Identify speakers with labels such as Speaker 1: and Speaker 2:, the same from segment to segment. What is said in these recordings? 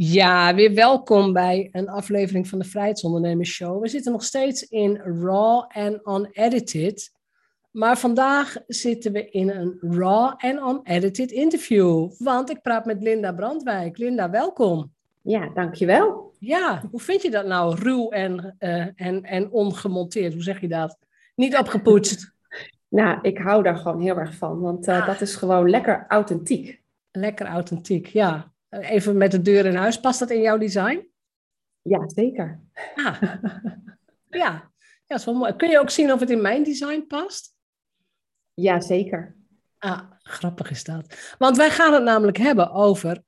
Speaker 1: Ja, weer welkom bij een aflevering van de Vrijheidsondernemers Show. We zitten nog steeds in raw en unedited. Maar vandaag zitten we in een raw en unedited interview. Want ik praat met Linda Brandwijk. Linda, welkom.
Speaker 2: Ja, dankjewel.
Speaker 1: Ja, hoe vind je dat nou, ruw en, uh, en, en ongemonteerd? Hoe zeg je dat? Niet opgepoetst.
Speaker 2: nou, ik hou daar gewoon heel erg van, want uh, dat is gewoon lekker authentiek.
Speaker 1: Lekker authentiek, ja. Even met de deur in huis. Past dat in jouw design?
Speaker 2: Ja, zeker.
Speaker 1: Ah. ja. ja, dat is wel mooi. Kun je ook zien of het in mijn design past?
Speaker 2: Ja, zeker.
Speaker 1: Ah, grappig is dat. Want wij gaan het namelijk hebben over,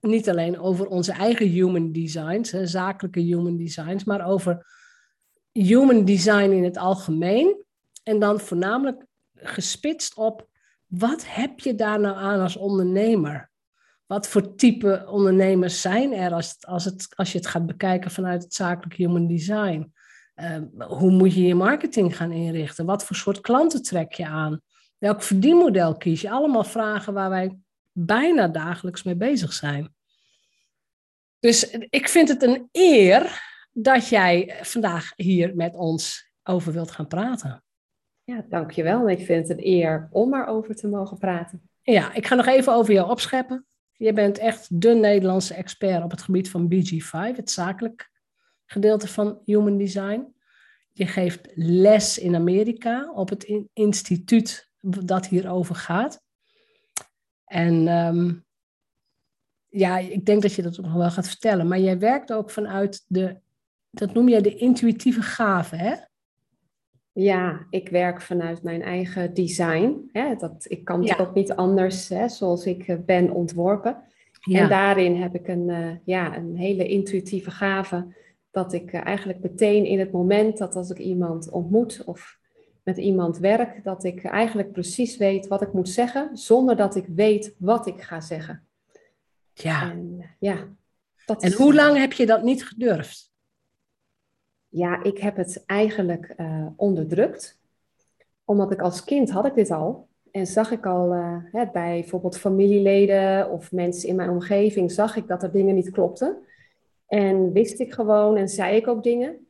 Speaker 1: niet alleen over onze eigen human designs, hè, zakelijke human designs, maar over human design in het algemeen. En dan voornamelijk gespitst op, wat heb je daar nou aan als ondernemer? Wat voor type ondernemers zijn er als, het, als, het, als je het gaat bekijken vanuit het zakelijk human design? Uh, hoe moet je je marketing gaan inrichten? Wat voor soort klanten trek je aan? Welk verdienmodel kies je? Allemaal vragen waar wij bijna dagelijks mee bezig zijn. Dus ik vind het een eer dat jij vandaag hier met ons over wilt gaan praten.
Speaker 2: Ja, dankjewel. Ik vind het een eer om erover te mogen praten.
Speaker 1: Ja, ik ga nog even over jou opscheppen. Je bent echt de Nederlandse expert op het gebied van BG5, het zakelijk gedeelte van Human Design. Je geeft les in Amerika op het instituut dat hierover gaat. En ehm, ja, ik denk dat je dat ook nog wel gaat vertellen. Maar jij werkt ook vanuit de, dat noem jij de intuïtieve gave, hè?
Speaker 2: Ja, ik werk vanuit mijn eigen design. Hè? Dat, ik kan ja. ook niet anders hè, zoals ik eh, ben ontworpen. En daarin heb ik een, uh, ja, een hele intuïtieve gave. Dat ik uh, eigenlijk meteen in het moment dat als ik iemand ontmoet of met iemand werk, dat ik eigenlijk precies weet wat ik moet zeggen, zonder dat ik weet wat ik ga zeggen.
Speaker 1: Ja.
Speaker 2: En, ja,
Speaker 1: dat en hoe lang heb je dat niet gedurfd?
Speaker 2: Ja, ik heb het eigenlijk uh, onderdrukt. Omdat ik als kind had ik dit al. En zag ik al uh, hè, bij bijvoorbeeld familieleden of mensen in mijn omgeving, zag ik dat er dingen niet klopten. En wist ik gewoon en zei ik ook dingen.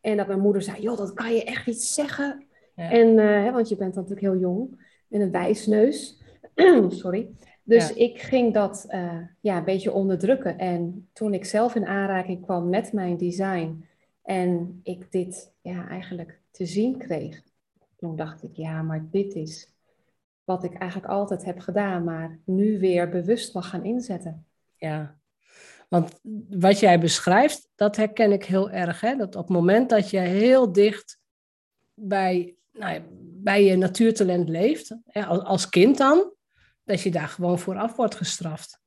Speaker 2: En dat mijn moeder zei, joh, dat kan je echt niet zeggen. En, uh, want je bent natuurlijk heel jong en een wijsneus. Sorry. Dus ja. ik ging dat uh, ja, een beetje onderdrukken. En toen ik zelf in aanraking kwam met mijn design en ik dit ja, eigenlijk te zien kreeg, toen dacht ik, ja, maar dit is wat ik eigenlijk altijd heb gedaan, maar nu weer bewust mag gaan inzetten.
Speaker 1: Ja, want wat jij beschrijft, dat herken ik heel erg. Hè? Dat op het moment dat je heel dicht bij, nou, bij je natuurtalent leeft, hè, als kind dan, dat je daar gewoon vooraf wordt gestraft.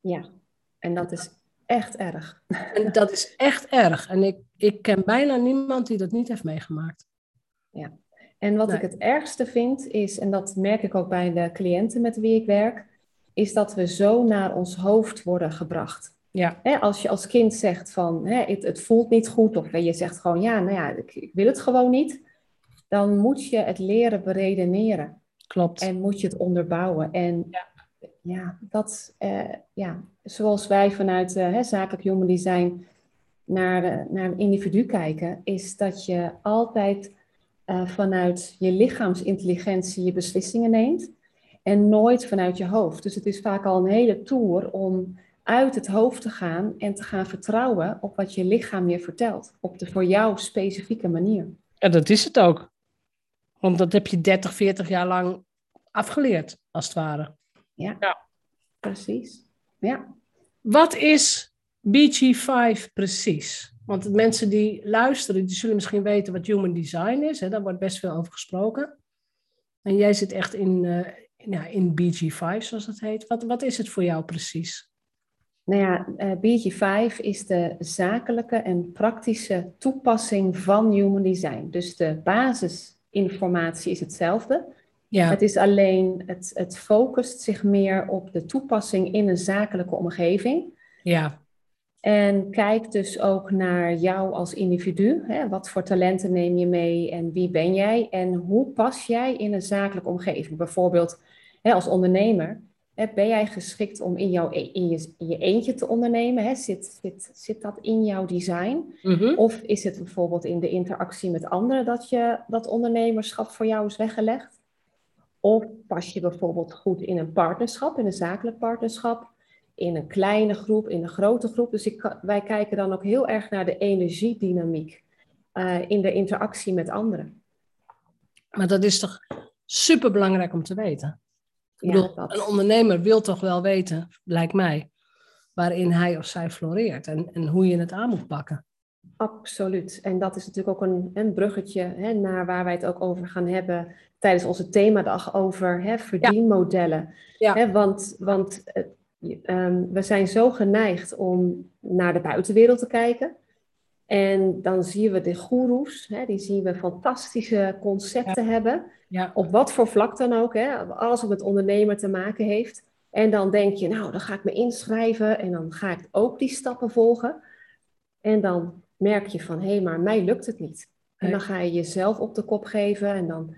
Speaker 2: Ja, en dat is echt erg.
Speaker 1: En dat is echt erg. En ik, ik ken bijna niemand die dat niet heeft meegemaakt.
Speaker 2: Ja, en wat ik het ergste vind is, en dat merk ik ook bij de cliënten met wie ik werk, is dat we zo naar ons hoofd worden gebracht.
Speaker 1: Ja.
Speaker 2: als je als kind zegt van het, het, voelt niet goed, of je zegt gewoon ja, nou ja, ik, ik, wil het gewoon niet, dan moet je het leren beredeneren.
Speaker 1: Klopt.
Speaker 2: En moet je het onderbouwen. En ja, ja dat, eh, ja, zoals wij vanuit uh, zakelijk human design naar, naar een individu kijken, is dat je altijd uh, vanuit je lichaamsintelligentie je beslissingen neemt en nooit vanuit je hoofd. Dus het is vaak al een hele tour om uit het hoofd te gaan en te gaan vertrouwen op wat je lichaam je vertelt, op de voor jou specifieke manier.
Speaker 1: En dat is het ook. Want dat heb je 30, 40 jaar lang afgeleerd, als het ware.
Speaker 2: Ja, ja. precies. Ja.
Speaker 1: Wat is BG5 precies? Want mensen die luisteren, die zullen misschien weten wat human design is. Hè? Daar wordt best veel over gesproken. En jij zit echt in, in, ja, in BG5, zoals dat heet. Wat, wat is het voor jou precies?
Speaker 2: Nou ja, eh, BG5 is de zakelijke en praktische toepassing van human design. Dus de basisinformatie is hetzelfde. Ja. Het is alleen, het, het focust zich meer op de toepassing in een zakelijke omgeving.
Speaker 1: Ja.
Speaker 2: En kijk dus ook naar jou als individu. Hè? Wat voor talenten neem je mee en wie ben jij? En hoe pas jij in een zakelijke omgeving? Bijvoorbeeld hè, als ondernemer ben jij geschikt om in, jouw, e-, in, je, in je eentje te ondernemen? Hè? Zit, zit, zit dat in jouw design?
Speaker 1: Mhm.
Speaker 2: Of is het bijvoorbeeld in de interactie met anderen dat je dat ondernemerschap voor jou is weggelegd? Of pas je bijvoorbeeld goed in een partnerschap, in een zakelijk partnerschap, in een kleine groep, in een grote groep? Dus ik, wij kijken dan ook heel erg naar de energiedynamiek uh, in de interactie met anderen.
Speaker 1: Maar dat is toch super belangrijk om te weten? Ik
Speaker 2: Ja,
Speaker 1: bedoel,
Speaker 2: dat-
Speaker 1: een ondernemer wil toch wel weten, lijkt mij, waarin hij of zij floreert en, en hoe je het aan moet pakken.
Speaker 2: Absoluut. En dat is natuurlijk ook een, een bruggetje hè, naar waar wij het ook over gaan hebben tijdens onze themadag over hè, verdienmodellen.
Speaker 1: Ja.
Speaker 2: Hè, want want eh, ehm, we zijn zo geneigd om naar de buitenwereld te kijken. En dan zien we de goeroes, hè, die zien we fantastische concepten hebben.
Speaker 1: Ja,
Speaker 2: Op wat voor vlak dan ook, hè, alles wat met ondernemer te maken heeft. En dan denk je, nou, dan ga ik me inschrijven en dan ga ik ook die stappen volgen. En dan merk je van, hé, maar mij lukt het niet. En dan ga je jezelf op de kop geven en dan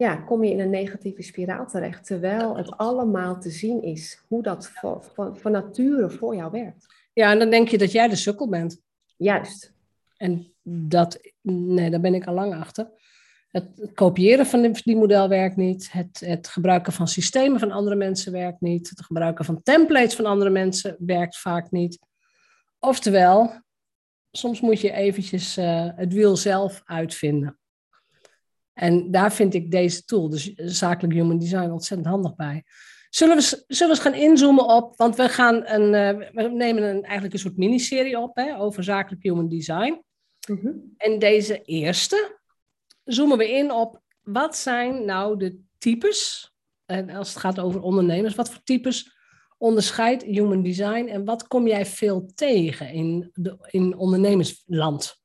Speaker 2: ja, kom je in een negatieve spiraal terecht. Terwijl het allemaal te zien is hoe dat van, van, van nature voor jou werkt.
Speaker 1: ja, en dan denk je dat jij de sukkel bent.
Speaker 2: Juist.
Speaker 1: En dat, nee, daar ben ik al lang achter. Het, kopiëren van dit verdienmodel werkt niet. Het, het gebruiken van systemen van andere mensen werkt niet. Het gebruiken van templates van andere mensen werkt vaak niet. Oftewel, soms moet je eventjes eh, het wiel zelf uitvinden. En daar vind ik deze tool, dus zakelijk human design, ontzettend handig bij. Zullen we, eens- zullen we eens gaan inzoomen op, want we, gaan een, eh, we nemen een, eigenlijk een soort miniserie op hè, over zakelijk human design.
Speaker 2: Mhm.
Speaker 1: En deze eerste zoomen we in op wat zijn nou de types, en als het gaat over ondernemers, wat voor types onderscheidt human design en wat kom jij veel tegen in, de, in ondernemersland?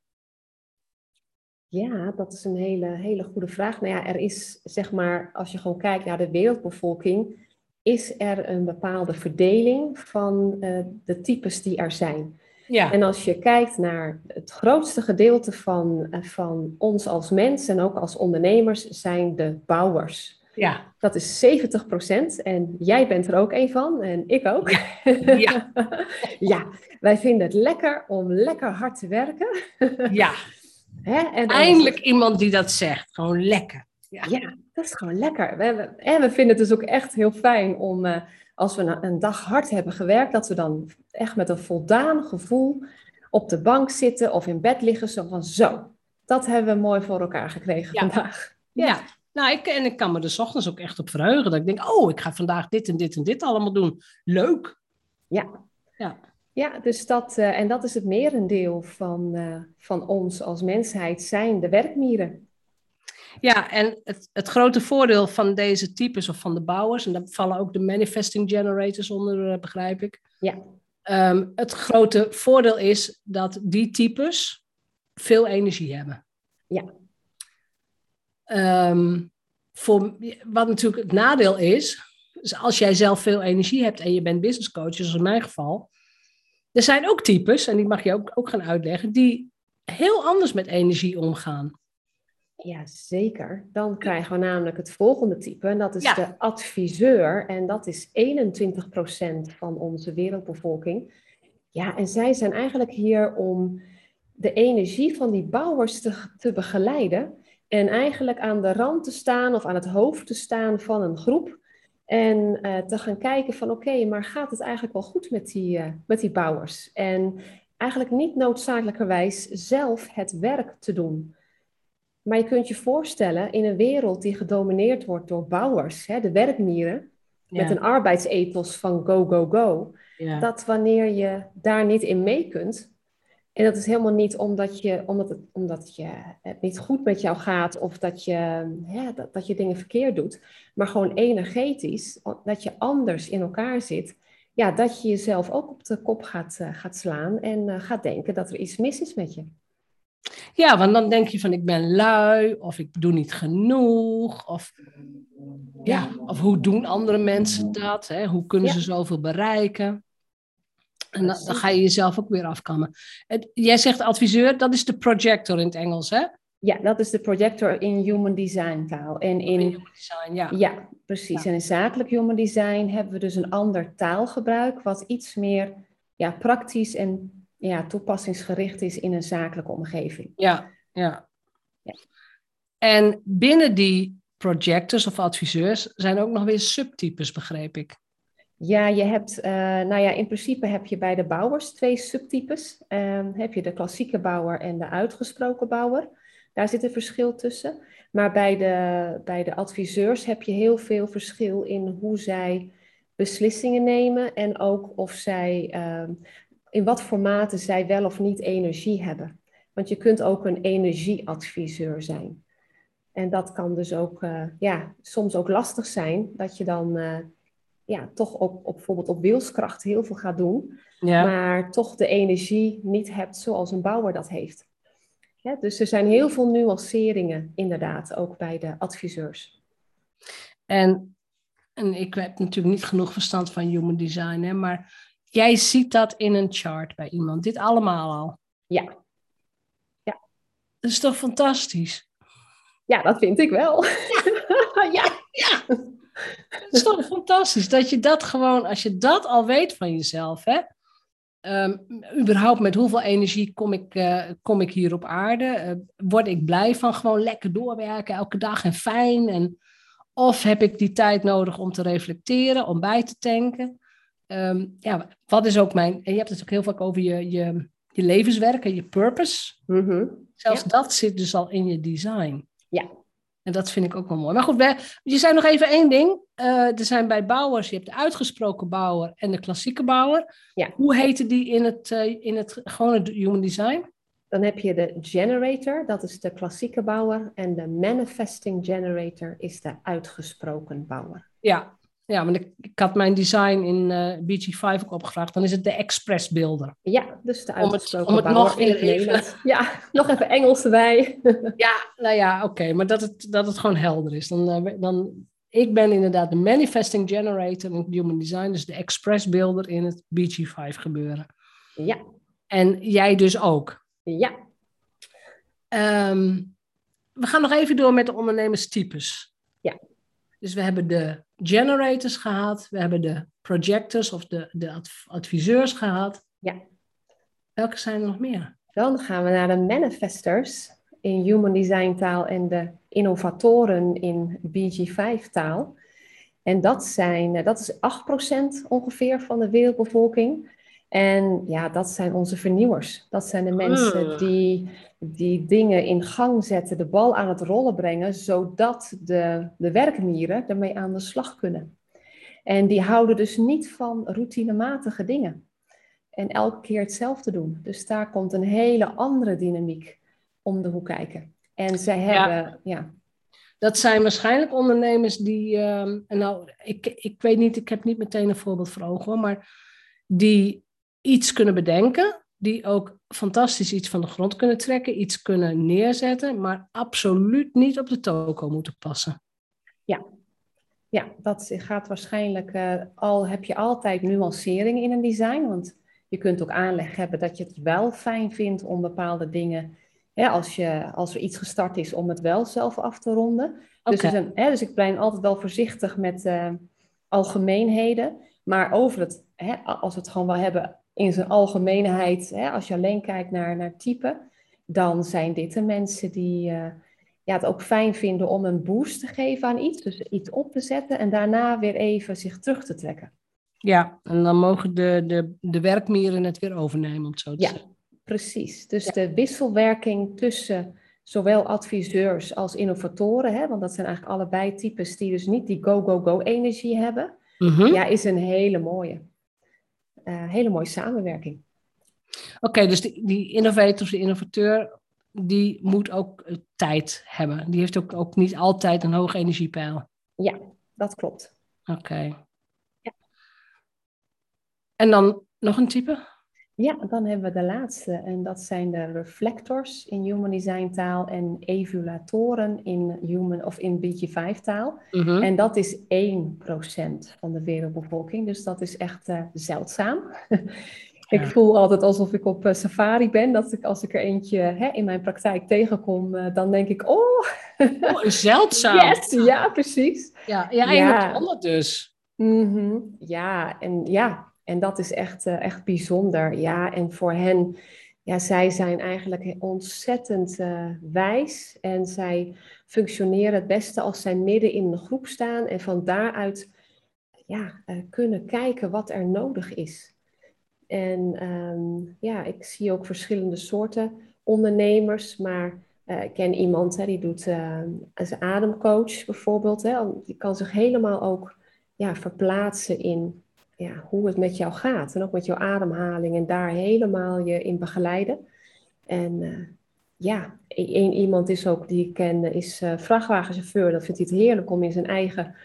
Speaker 2: Ja, dat is een hele, hele goede vraag. Nou ja, er is, zeg maar, als je gewoon kijkt naar de wereldbevolking, is er een bepaalde verdeling van eh, de types die er zijn.
Speaker 1: Ja,
Speaker 2: En als je kijkt naar het grootste gedeelte van, eh, van ons als mens en ook als ondernemers, zijn de bouwers.
Speaker 1: ja,
Speaker 2: Dat is 70% en jij bent er ook een van en ik ook.
Speaker 1: Ja.
Speaker 2: ja, wij vinden het lekker om lekker hard te werken.
Speaker 1: ja.
Speaker 2: Hè? En
Speaker 1: Eindelijk iemand die dat zegt. Gewoon lekker.
Speaker 2: Ja, dat is gewoon lekker. We, en we vinden het dus ook echt heel fijn om, eh, als we een dag hard hebben gewerkt, dat we dan echt met een voldaan gevoel op de bank zitten of in bed liggen. Zo van zo, dat hebben we mooi voor elkaar gekregen
Speaker 1: Ja.
Speaker 2: vandaag.
Speaker 1: Ja, nou, ik, en ik kan me 's ochtends ook echt op verheugen. Dat ik denk, oh, ik ga vandaag dit en dit en dit allemaal doen. Leuk.
Speaker 2: Ja.
Speaker 1: Ja.
Speaker 2: Ja, dus dat, eh, en dat is het merendeel van, eh, van ons als mensheid, zijn de werkmieren.
Speaker 1: Ja, en het, het grote voordeel van deze types of van de bouwers, en daar vallen ook de manifesting generators onder, eh, begrijp ik.
Speaker 2: Ja.
Speaker 1: Ehm, het grote voordeel is dat die types veel energie hebben.
Speaker 2: Ja.
Speaker 1: Ehm, voor, wat natuurlijk het nadeel is, is als jij zelf veel energie hebt en je bent business coach, zoals in mijn geval. Er zijn ook types, en die mag je ook, ook gaan uitleggen, die heel anders met energie omgaan.
Speaker 2: Ja, zeker. Dan krijgen we namelijk het volgende type en dat is
Speaker 1: Ja.
Speaker 2: de adviseur. En dat is 21% van onze wereldbevolking. Ja, en zij zijn eigenlijk hier om de energie van die bouwers te, te begeleiden. En eigenlijk aan de rand te staan of aan het hoofd te staan van een groep. En eh, te gaan kijken van oké, maar gaat het eigenlijk wel goed met die, eh, met die bouwers? En eigenlijk niet noodzakelijkerwijs zelf het werk te doen. Maar je kunt je voorstellen in een wereld die gedomineerd wordt door bouwers, hè, de werkmieren, met een arbeidsethos van go, go, go,
Speaker 1: ja.
Speaker 2: dat wanneer je daar niet in mee kunt, en dat is helemaal niet omdat, je, omdat, het, omdat je, het niet goed met jou gaat of dat je, hè, dat, dat je dingen verkeerd doet, maar gewoon energetisch, dat je anders in elkaar zit, ja, dat je jezelf ook op de kop gaat, eh, gaat slaan en eh, gaat denken dat er iets mis is met je.
Speaker 1: Ja, want dan denk je van ik ben lui of ik doe niet genoeg of, ja, of hoe doen andere mensen dat? Hè? Hoe kunnen
Speaker 2: Ja.
Speaker 1: ze zoveel bereiken? En dan, ga je jezelf ook weer afkammen. Jij zegt adviseur, dat is de projector in het Engels, hè?
Speaker 2: Ja, dat is de projector in Human Design taal. En in,
Speaker 1: In human design, ja.
Speaker 2: ja, precies.
Speaker 1: Ja.
Speaker 2: En in zakelijk Human Design hebben we dus een ander taalgebruik, wat iets meer ja, praktisch en ja, toepassingsgericht is in een zakelijke omgeving.
Speaker 1: Ja, ja.
Speaker 2: Ja.
Speaker 1: En binnen die projectors of adviseurs zijn ook nog weer subtypes, begreep ik.
Speaker 2: Ja, je hebt, eh, nou ja, in principe heb je bij de bouwers twee subtypes. Ehm, heb je de klassieke bouwer en de uitgesproken bouwer. Daar zit een verschil tussen. Maar bij de, bij de adviseurs heb je heel veel verschil in hoe zij beslissingen nemen en ook of zij, ehm, in wat formaten zij wel of niet energie hebben. Want je kunt ook een energieadviseur zijn. En dat kan dus ook, eh, ja, soms ook lastig zijn dat je dan eh, ja, toch op, op bijvoorbeeld op wilskracht heel veel gaat doen,
Speaker 1: Ja.
Speaker 2: maar toch de energie niet hebt zoals een bouwer dat heeft. Ja, dus er zijn heel veel nuanceringen, inderdaad, ook bij de adviseurs.
Speaker 1: En, en ik heb natuurlijk niet genoeg verstand van human design, hè, maar jij ziet dat in een chart bij iemand. Dit allemaal al.
Speaker 2: Ja,
Speaker 1: Dat is toch fantastisch?
Speaker 2: ja dat vind ik wel. ja.
Speaker 1: Ja, het is toch fantastisch dat je dat gewoon, als je dat al weet van jezelf, hè, ehm, überhaupt met hoeveel energie kom ik, eh, kom ik hier op aarde? Eh, word ik blij van gewoon lekker doorwerken elke dag en fijn? En, of heb ik die tijd nodig om te reflecteren, om bij te tanken? Ehm, ja, wat is ook mijn, en je hebt het ook heel vaak over je, je, je levenswerk en je purpose.
Speaker 2: Mhm.
Speaker 1: Zelfs
Speaker 2: Ja.
Speaker 1: dat zit dus al in je design.
Speaker 2: Ja.
Speaker 1: En dat vind ik ook wel mooi. Maar goed, we, je zei nog even één ding. Eh, er zijn bij bouwers, je hebt de uitgesproken bouwer en de klassieke bouwer.
Speaker 2: Ja.
Speaker 1: Hoe heten die in het, eh, in het gewone human design?
Speaker 2: Dan heb je de generator, dat is de klassieke bouwer. En de manifesting generator is de uitgesproken bouwer.
Speaker 1: Ja, ja maar ik, ik had mijn design in eh BG5 ook opgevraagd. Dan is het de express builder.
Speaker 2: Ja, dus de
Speaker 1: Om het-
Speaker 2: uitgesproken
Speaker 1: om het nog weer even-.
Speaker 2: Ja, nog even Engels erbij.
Speaker 1: Ja, nou ja, oké. maar dat het, dat het gewoon helder is. Dan, eh, dan, ik ben inderdaad de manifesting generator in human design. Dus de express builder in het BG5 gebeuren.
Speaker 2: ja,
Speaker 1: En jij dus ook.
Speaker 2: ja,
Speaker 1: Ehm, we gaan nog even door met de ondernemerstypes.
Speaker 2: Ja.
Speaker 1: Dus we hebben de generators gehad, we hebben de projectors of de, de adv- adviseurs gehad.
Speaker 2: Ja.
Speaker 1: Welke zijn er nog meer?
Speaker 2: Dan gaan we naar de manifestors in Human Design taal en de innovatoren in BG5 taal. En dat, zijn, eh, dat is 8% ongeveer van de wereldbevolking. En ja, dat zijn onze vernieuwers. Dat zijn de mensen
Speaker 1: Hmm.
Speaker 2: die, die dingen in gang zetten, de bal aan het rollen brengen, zodat de, de werkmieren ermee aan de slag kunnen. En die houden dus niet van routinematige dingen. En elke keer hetzelfde doen. Dus daar komt een hele andere dynamiek om de hoek kijken. En zij hebben, ja,
Speaker 1: Dat zijn waarschijnlijk ondernemers die, en nou, ik, ik weet niet, ik heb niet meteen een voorbeeld voor ogen, hoor, maar die iets kunnen bedenken, die ook fantastisch iets van de grond kunnen trekken, iets kunnen neerzetten, maar absoluut niet op de toko moeten passen.
Speaker 2: ja, dat gaat waarschijnlijk, eh, al heb je altijd nuancering in een design. Want je kunt ook aanleg hebben dat je het wel fijn vindt om bepaalde dingen, hè, als, je, als er iets gestart is, om het wel zelf af te ronden. Dus,
Speaker 1: Oké.
Speaker 2: er zijn- hè, dus ik ben altijd wel voorzichtig met eh, algemeenheden. Maar over het, hè, als we het gewoon wel hebben in zijn algemeenheid, hè, als je alleen kijkt naar, naar type, dan zijn dit de mensen die eh, ja, het ook fijn vinden om een boost te geven aan iets. Dus iets op te zetten en daarna weer even zich terug te trekken.
Speaker 1: Ja, en dan mogen de, de, de werkmieren het weer overnemen, om het zo te
Speaker 2: Ja.
Speaker 1: zeggen.
Speaker 2: Precies. Dus de wisselwerking tussen zowel adviseurs als innovatoren, hè, want dat zijn eigenlijk allebei types die dus niet die go-go-go-energie hebben,
Speaker 1: Mhm.
Speaker 2: ja, is een hele mooie. Eh, hele mooie samenwerking.
Speaker 1: Oké, dus die, die innovator of de innovateur, die moet ook eh, tijd hebben. Die heeft ook, ook niet altijd een hoge energiepeil.
Speaker 2: Ja, dat klopt.
Speaker 1: Oké.
Speaker 2: Ja.
Speaker 1: En dan nog een type?
Speaker 2: Ja, dan hebben we de laatste en dat zijn de reflectors in Human Design taal en evaluatoren in Human of in BG5 taal.
Speaker 1: Mhm.
Speaker 2: En dat is 1% van de wereldbevolking, dus dat is echt eh, zeldzaam. Ik voel altijd alsof ik op safari ben. Dat ik als ik er eentje hè, in mijn praktijk tegenkom, dan denk ik, oh.
Speaker 1: oh zeldzaam.
Speaker 2: Yes, ja, precies.
Speaker 1: Ja, ja en ja. dus.
Speaker 2: Mm Ja, en ja, en dat is echt, echt bijzonder. Ja, en voor hen ja, zij zijn eigenlijk ontzettend uh, wijs en zij functioneren het beste als zij midden in een groep staan en van daaruit ja, uh, kunnen kijken wat er nodig is. En um, ja, ik zie ook verschillende soorten ondernemers, maar uh, ik ken iemand hè, die doet als ademcoach bijvoorbeeld. Hè, die kan zich helemaal ook ja, verplaatsen in ja, hoe het met jou gaat. En ook met jouw ademhaling. En daar helemaal je in begeleiden. En uh, ja, één iemand is ook die ik ken, is uh, vrachtwagenchauffeur. Dat vindt hij het heerlijk om in zijn eigen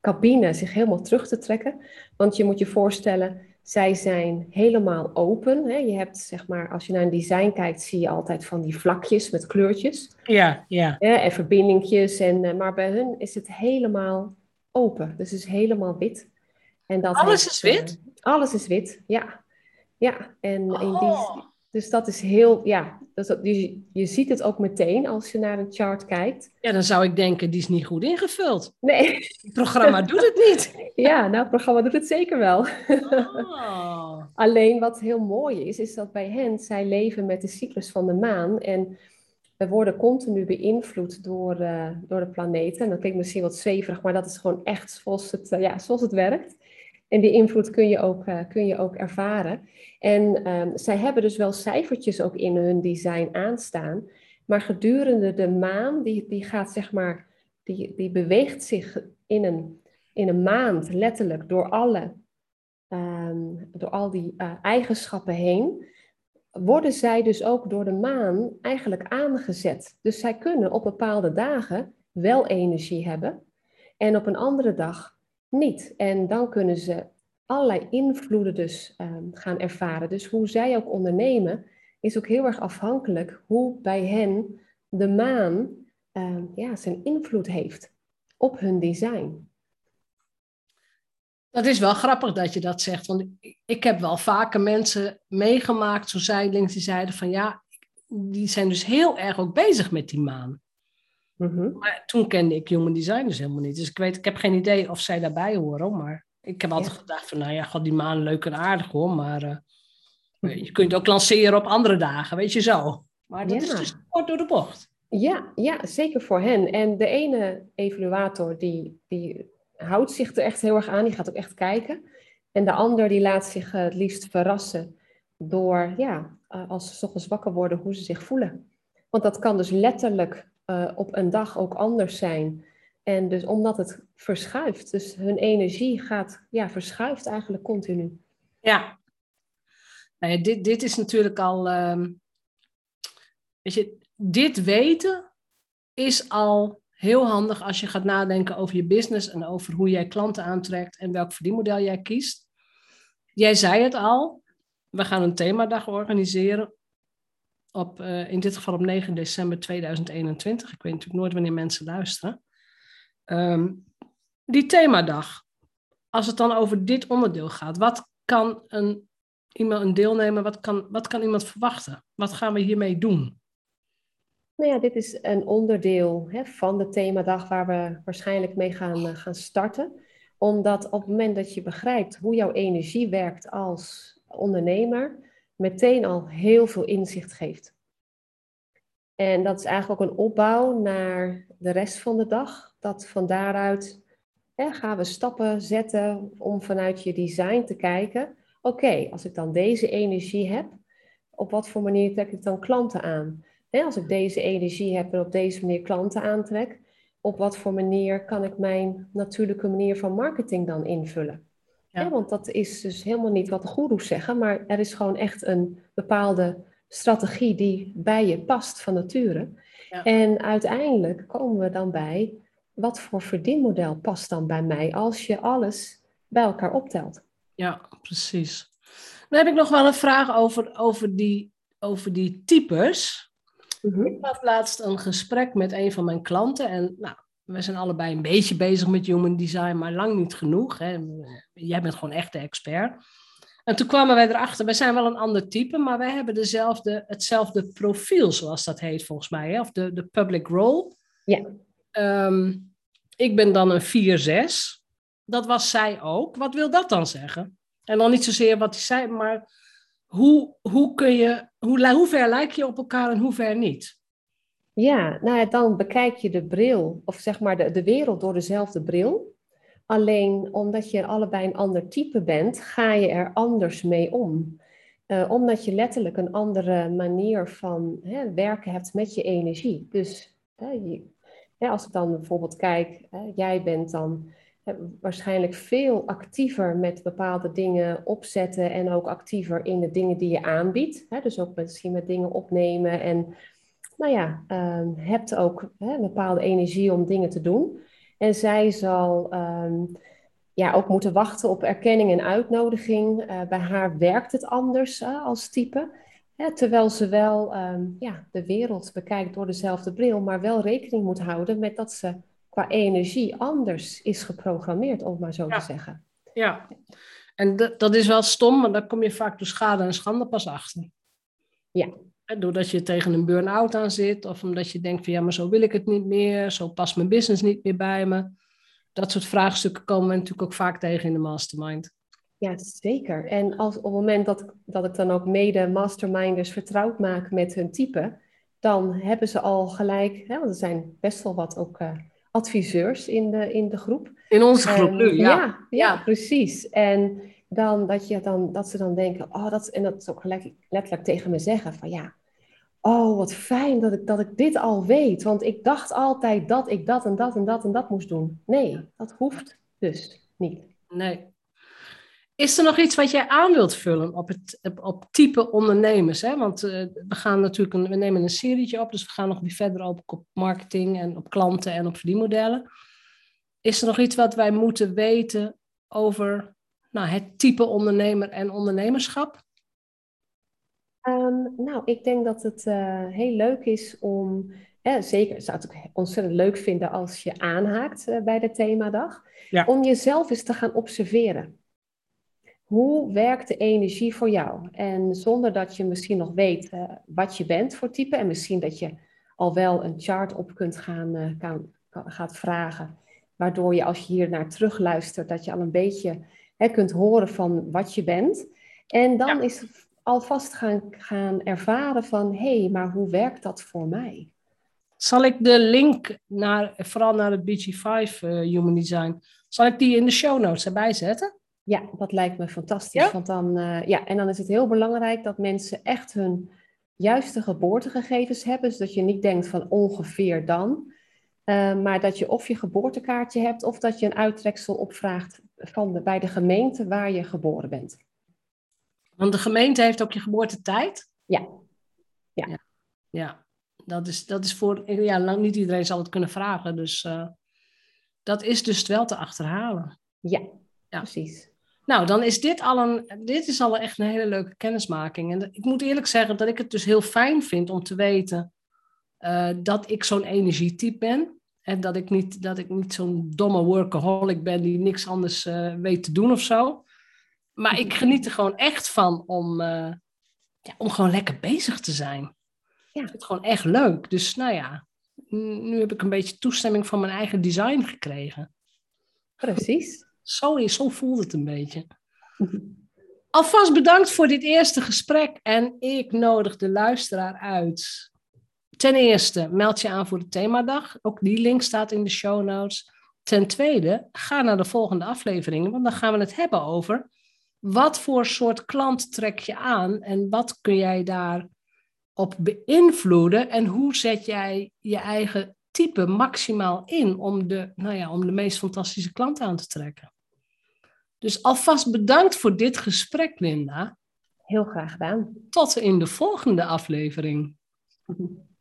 Speaker 2: cabine zich helemaal terug te trekken. Want je moet je voorstellen, zij zijn helemaal open. Hè? Je hebt, zeg maar, als je naar een design kijkt, zie je altijd van die vlakjes met kleurtjes.
Speaker 1: Ja, ja.
Speaker 2: en verbindingjes. En, uh, maar bij hun is het helemaal open. Dus het is helemaal wit.
Speaker 1: En dat alles is wit?
Speaker 2: Uh, alles is wit, ja. Ja, en in die, oh. dus dat is heel, ja, dus dat, je, je ziet het ook meteen als je naar een chart kijkt.
Speaker 1: Ja, dan zou ik denken, die is niet goed ingevuld.
Speaker 2: Nee.
Speaker 1: Het programma doet het niet.
Speaker 2: Ja, nou, het programma doet het zeker wel. Oh. Alleen wat heel mooi is, is dat bij hen, zij leven met de cyclus van de maan. En we worden continu beïnvloed door, uh, door de planeten. En dat klinkt misschien wat zweverig, maar dat is gewoon echt zoals het, uh, ja, zoals het werkt. En die invloed kun je ook, uh, kun je ook ervaren. En um, zij hebben dus wel cijfertjes ook in hun design aanstaan. Maar gedurende de maan, die, die gaat zeg maar, die, die beweegt zich in een, in een maand letterlijk door alle, um, door al die uh, eigenschappen heen. Worden zij dus ook door de maan eigenlijk aangezet. Dus zij kunnen op bepaalde dagen wel energie hebben. En op een andere dag niet. En dan kunnen ze allerlei invloeden dus um, gaan ervaren. Dus hoe zij ook ondernemen, is ook heel erg afhankelijk hoe bij hen de maan um, ja, zijn invloed heeft op hun design.
Speaker 1: Dat is wel grappig dat je dat zegt. Want ik heb wel vaker mensen meegemaakt, zo zijdelings, die zeiden van ja, die zijn dus heel erg ook bezig met die maan. Mhm. Maar toen kende ik human design dus helemaal niet. Dus ik weet, ik heb geen idee of zij daarbij horen. Maar ik heb altijd gedacht van, nou ja, god, die maan leuk en aardig hoor. Maar uh, je kunt het ook lanceren op andere dagen, weet je zo. Maar dat is dus kort door de bocht.
Speaker 2: Ja, ja, zeker voor hen. En de ene evaluator die, die houdt zich er echt heel erg aan. Die gaat ook echt kijken. En de ander die laat zich het liefst verrassen door, ja, eh, als ze ochtends wakker worden, hoe ze zich voelen. Want dat kan dus letterlijk uh, op een dag ook anders zijn. En dus omdat het verschuift, dus hun energie gaat, ja, verschuift eigenlijk continu.
Speaker 1: Ja. Nou ja dit, dit is natuurlijk al, um, weet je, dit weten is al heel handig als je gaat nadenken over je business en over hoe jij klanten aantrekt en welk verdienmodel jij kiest. Jij zei het al, we gaan een themadag organiseren op, uh, in dit geval op 9 december 2021. Ik weet natuurlijk nooit wanneer mensen luisteren. Um, die themadag, als het dan over dit onderdeel gaat, wat kan een, iemand, een deelnemer, wat kan, wat kan iemand verwachten? Wat gaan we hiermee doen?
Speaker 2: Nou ja, dit is een onderdeel hè, van de themadag waar we waarschijnlijk mee gaan, uh, gaan starten. Omdat op het moment dat je begrijpt hoe jouw energie werkt als ondernemer, meteen al heel veel inzicht geeft. En dat is eigenlijk ook een opbouw naar de rest van de dag. Dat van daaruit hè, gaan we stappen zetten om vanuit je design te kijken. Oké, als ik dan deze energie heb, op wat voor manier trek ik dan klanten aan? Hè, als ik deze energie heb en op deze manier klanten aantrek, op wat voor manier kan ik mijn natuurlijke manier van marketing dan invullen? Ja. want dat is dus helemaal niet wat de goeroes zeggen, maar er is gewoon echt een bepaalde strategie die bij je past van nature. Ja. En uiteindelijk komen we dan bij wat voor verdienmodel past dan bij mij als je alles bij elkaar optelt.
Speaker 1: Ja, precies. Dan heb ik nog wel een vraag over, over, die, over die types. Mhm. Ik had laatst een gesprek met een van mijn klanten en nou, we zijn allebei een beetje bezig met human design, maar lang niet genoeg. Hè. Jij bent gewoon echt de expert. En toen kwamen wij erachter, wij zijn wel een ander type, maar wij hebben dezelfde, hetzelfde profiel, zoals dat heet volgens mij, hè? of de, de public role.
Speaker 2: Ja.
Speaker 1: Ehm, ik ben dan een 4-6. Dat was zij ook. Wat wil dat dan zeggen? En dan niet zozeer wat hij zei, maar hoe, hoe kun je, hoe, hoe ver lijk je op elkaar en hoe ver niet?
Speaker 2: Ja, nou dan bekijk je de bril, of zeg maar de, de wereld door dezelfde bril. Alleen omdat je allebei een ander type bent, ga je er anders mee om. Uh, omdat je letterlijk een andere manier van hè, werken hebt met je energie. Dus hè, je, hè, als ik dan bijvoorbeeld kijk, jij bent dan waarschijnlijk veel actiever met bepaalde dingen opzetten en ook actiever in de dingen die je aanbiedt. Dus ook misschien met dingen opnemen en nou ja, uh, hebt ook een bepaalde energie om dingen te doen. En zij zal ehm, ja, ook moeten wachten op erkenning en uitnodiging. Uh, bij haar werkt het anders uh, als type. Hè, terwijl ze wel ehm, ja, de wereld bekijkt door dezelfde bril, maar wel rekening moet houden met dat ze qua energie anders is geprogrammeerd, om het maar zo te zeggen.
Speaker 1: Ja, en dat is wel stom, maar daar kom je vaak door schade en schande pas achter.
Speaker 2: Ja.
Speaker 1: Doordat je tegen een burn-out aan zit, of omdat je denkt van ja, maar zo wil ik het niet meer, zo past mijn business niet meer bij me. Dat soort vraagstukken komen we natuurlijk ook vaak tegen in de mastermind.
Speaker 2: Ja, zeker. En als, op het moment dat, dat ik dan ook mede masterminders vertrouwd maak met hun type, dan hebben ze al gelijk, hè, want er zijn best wel wat ook uh, adviseurs in de, in de groep.
Speaker 1: In onze groep nu, ja.
Speaker 2: ja. Ja, precies. En dan dat, je dan dat ze dan denken, oh, dat, en dat is ook letterlijk tegen me zeggen van ja, oh, wat fijn dat ik, dat ik dit al weet. Want ik dacht altijd dat ik dat en dat en dat en dat moest doen. Nee, dat hoeft dus niet.
Speaker 1: Nee. Is er nog iets wat jij aan wilt vullen op, het, op, type ondernemers? Hè? Want uh, we gaan natuurlijk een, we nemen een serietje op, dus we gaan nog weer verder op marketing en op klanten en op verdienmodellen. Is er nog iets wat wij moeten weten over nou, het type ondernemer en ondernemerschap?
Speaker 2: Um, nou, ik denk dat het uh, heel leuk is om, eh, zeker zou het ook ontzettend leuk vinden als je aanhaakt uh, bij de themadag, ja. om jezelf eens te gaan observeren. Hoe werkt de energie voor jou? En zonder dat je misschien nog weet uh, wat je bent voor type, en misschien dat je al wel een chart op kunt gaan, kan, gaat vragen, waardoor je als je hier naar terugluistert, dat je al een beetje hè, kunt horen van wat je bent. En dan ja. is alvast gaan, gaan ervaren van, hé, hey, maar hoe werkt dat voor mij?
Speaker 1: Zal ik de link naar, vooral naar het BG5 uh, Human Design, zal ik die in de show notes erbij zetten?
Speaker 2: Ja, dat lijkt me fantastisch. Ja? Want dan, uh, ja, en dan is het heel belangrijk dat mensen echt hun juiste geboortegegevens hebben, zodat je niet denkt van ongeveer dan, uh, maar dat je of je geboortekaartje hebt of dat je een uittreksel opvraagt van de, bij de gemeente waar je geboren bent.
Speaker 1: Want de gemeente heeft ook je geboortetijd?
Speaker 2: Ja.
Speaker 1: Ja. ja. ja. Dat, is, dat is voor... Ja, lang niet iedereen zal het kunnen vragen. Dus uh, dat is dus wel te achterhalen.
Speaker 2: Ja, ja, precies.
Speaker 1: Nou, dan is dit al een, dit is al echt een hele leuke kennismaking. En ik moet eerlijk zeggen dat ik het dus heel fijn vind om te weten uh, dat ik zo'n energietype ben. En dat ik niet, dat ik niet zo'n domme workaholic ben die niks anders uh, weet te doen of zo. Maar ik geniet er gewoon echt van om, uh, ja, om gewoon lekker bezig te zijn. Ja. Ik vind het gewoon echt leuk. Dus nou ja, nu heb ik een beetje toestemming van mijn eigen design gekregen.
Speaker 2: Precies.
Speaker 1: Zo, zo voelt het een beetje. Alvast bedankt voor dit eerste gesprek en ik nodig de luisteraar uit. Ten eerste, meld je aan voor de themadag. Ook die link staat in de show notes. Ten tweede, ga naar de volgende afleveringen, want dan gaan we het hebben over wat voor soort klant trek je aan en wat kun jij daarop beïnvloeden en hoe zet jij je eigen type maximaal in om de, nou ja, om de meest fantastische klant aan te trekken. Dus alvast bedankt voor dit gesprek, Linda.
Speaker 2: Heel graag gedaan.
Speaker 1: Tot in de volgende aflevering.